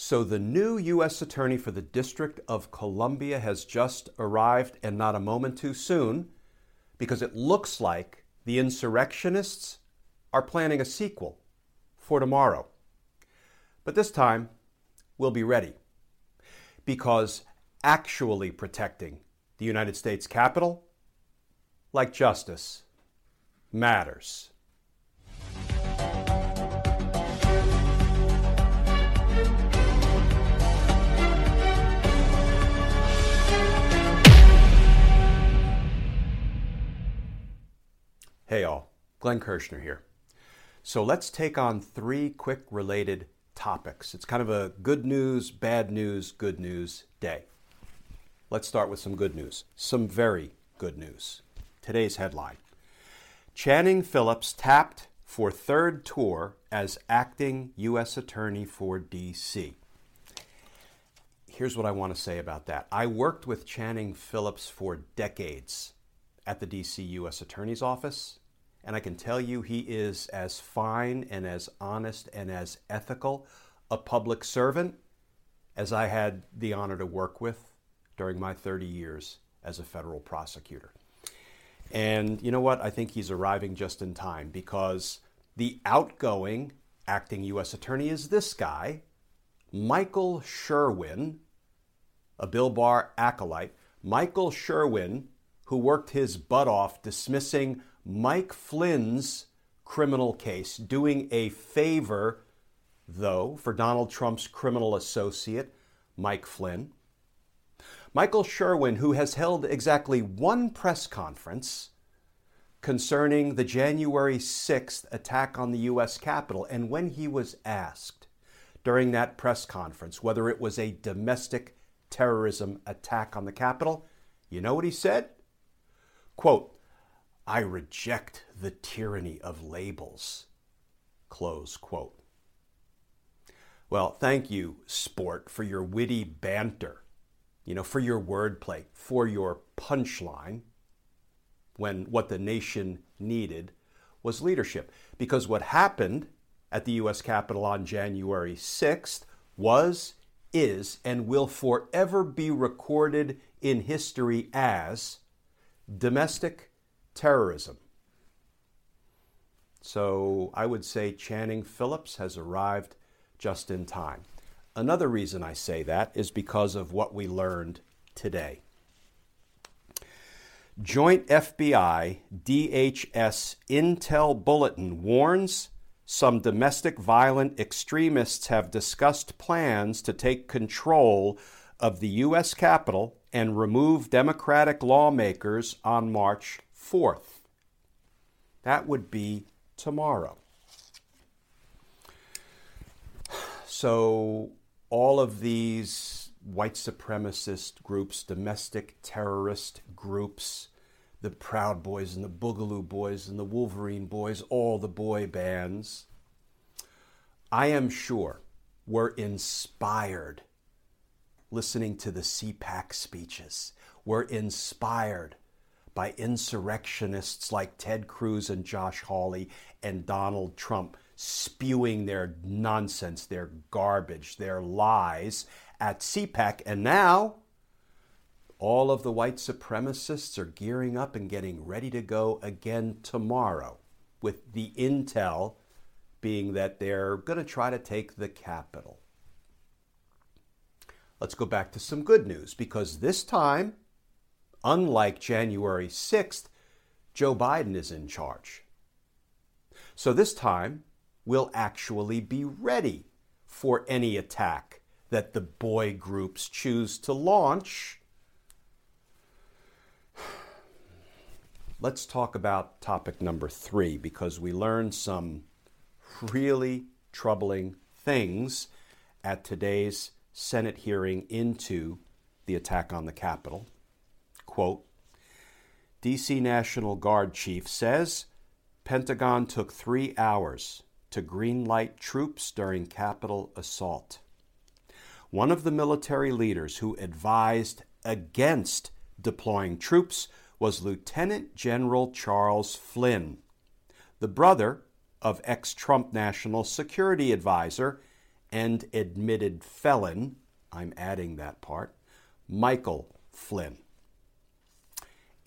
So the new U.S. Attorney for the District of Columbia has just arrived, and not a moment too soon, because it looks like the insurrectionists are planning a sequel for tomorrow. But this time, we'll be ready, because actually protecting the United States Capitol, like justice, matters. Hey all, Glenn Kirschner here. So let's take on three quick related topics. It's kind of a good news, bad news, good news day. Let's start with some good news. Some very good news. Today's headline Channing Phillips tapped for third tour as acting U.S. Attorney for D.C. Here's what I want to say about that. I worked with Channing Phillips for decades at the DC U.S. Attorney's Office, and I can tell you he is as fine and as honest and as ethical a public servant as I had the honor to work with during my 30 years as a federal prosecutor. And you know what? I think he's arriving just in time because the outgoing acting U.S. Attorney is this guy, Michael Sherwin, a Bill Barr acolyte. Michael Sherwin who worked his butt off dismissing Mike Flynn's criminal case, doing a favor, though, for Donald Trump's criminal associate, Mike Flynn. Michael Sherwin, who has held exactly one press conference concerning the January 6th attack on the U.S. Capitol, and when he was asked during that press conference whether it was a domestic terrorism attack on the Capitol, you know what he said? Quote, I reject the tyranny of labels. Close quote. Well, thank you, sport, for your witty banter, you know, for your wordplay, for your punchline, when what the nation needed was leadership. Because what happened at the U.S. Capitol on January 6th was, is, and will forever be recorded in history as domestic terrorism. So I would say Channing Phillips has arrived just in time. Another reason I say that is because of what we learned today. Joint FBI DHS Intel Bulletin warns some domestic violent extremists have discussed plans to take control of the U.S. Capitol and remove Democratic lawmakers on March 4th. That would be tomorrow. So, all of these white supremacist groups, domestic terrorist groups, the Proud Boys and the Boogaloo Boys and the Wolverine Boys, all the boy bands, I am sure were inspired listening to the CPAC speeches. We're inspired by insurrectionists like Ted Cruz and Josh Hawley and Donald Trump spewing their nonsense, their garbage, their lies at CPAC. And now, all of the white supremacists are gearing up and getting ready to go again tomorrow, with the intel being that they're going to try to take the Capitol. Let's go back to some good news because this time, unlike January 6th, Joe Biden is in charge. So this time, we'll actually be ready for any attack that the boy groups choose to launch. Let's talk about topic number three because we learned some really troubling things at today's Senate hearing into the attack on the Capitol. Quote DC National Guard chief says Pentagon took three hours to greenlight troops during Capitol assault. One of the military leaders who advised against deploying troops was Lieutenant General Charles Flynn, the brother of ex Trump National Security Advisor and admitted felon, I'm adding that part, Michael Flynn.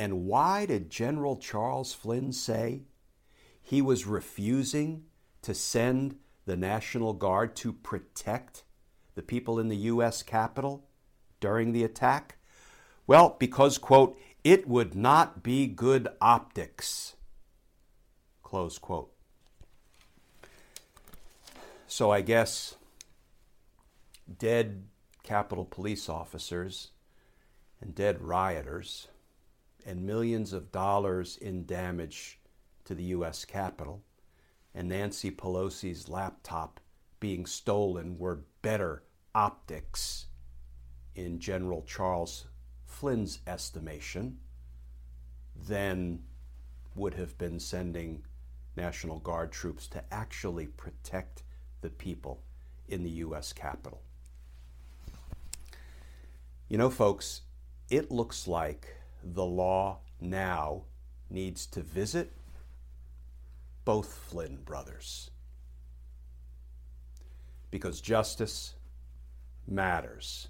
And why did General Charles Flynn say he was refusing to send the National Guard to protect the people in the U.S. Capitol during the attack? Well, because, quote, it would not be good optics, close quote. So I guess dead Capitol police officers and dead rioters and millions of dollars in damage to the U.S. Capitol and Nancy Pelosi's laptop being stolen were better optics in General Charles Flynn's estimation than would have been sending National Guard troops to actually protect the people in the U.S. Capitol. You know, folks, it looks like the law now needs to visit both Flynn brothers. Because justice matters.